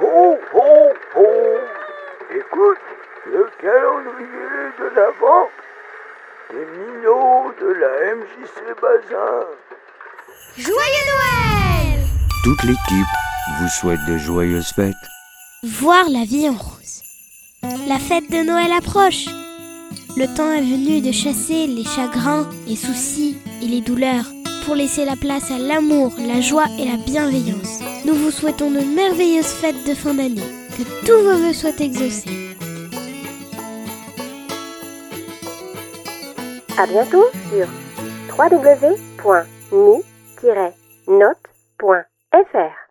Ho, ho, ho Écoute, le calendrier de l'Avent des minots de la MJC Bazin. Joyeux Noël Toute l'équipe vous souhaite de joyeuses fêtes. Voir la vie en rose. La fête de Noël approche. Le temps est venu de chasser les chagrins, les soucis et les douleurs pour laisser la place à l'amour, la joie et la bienveillance. Nous vous souhaitons de merveilleuses fêtes de fin d'année. Que tous vos vœux soient exaucés. À bientôt sur www.ni-note.fr.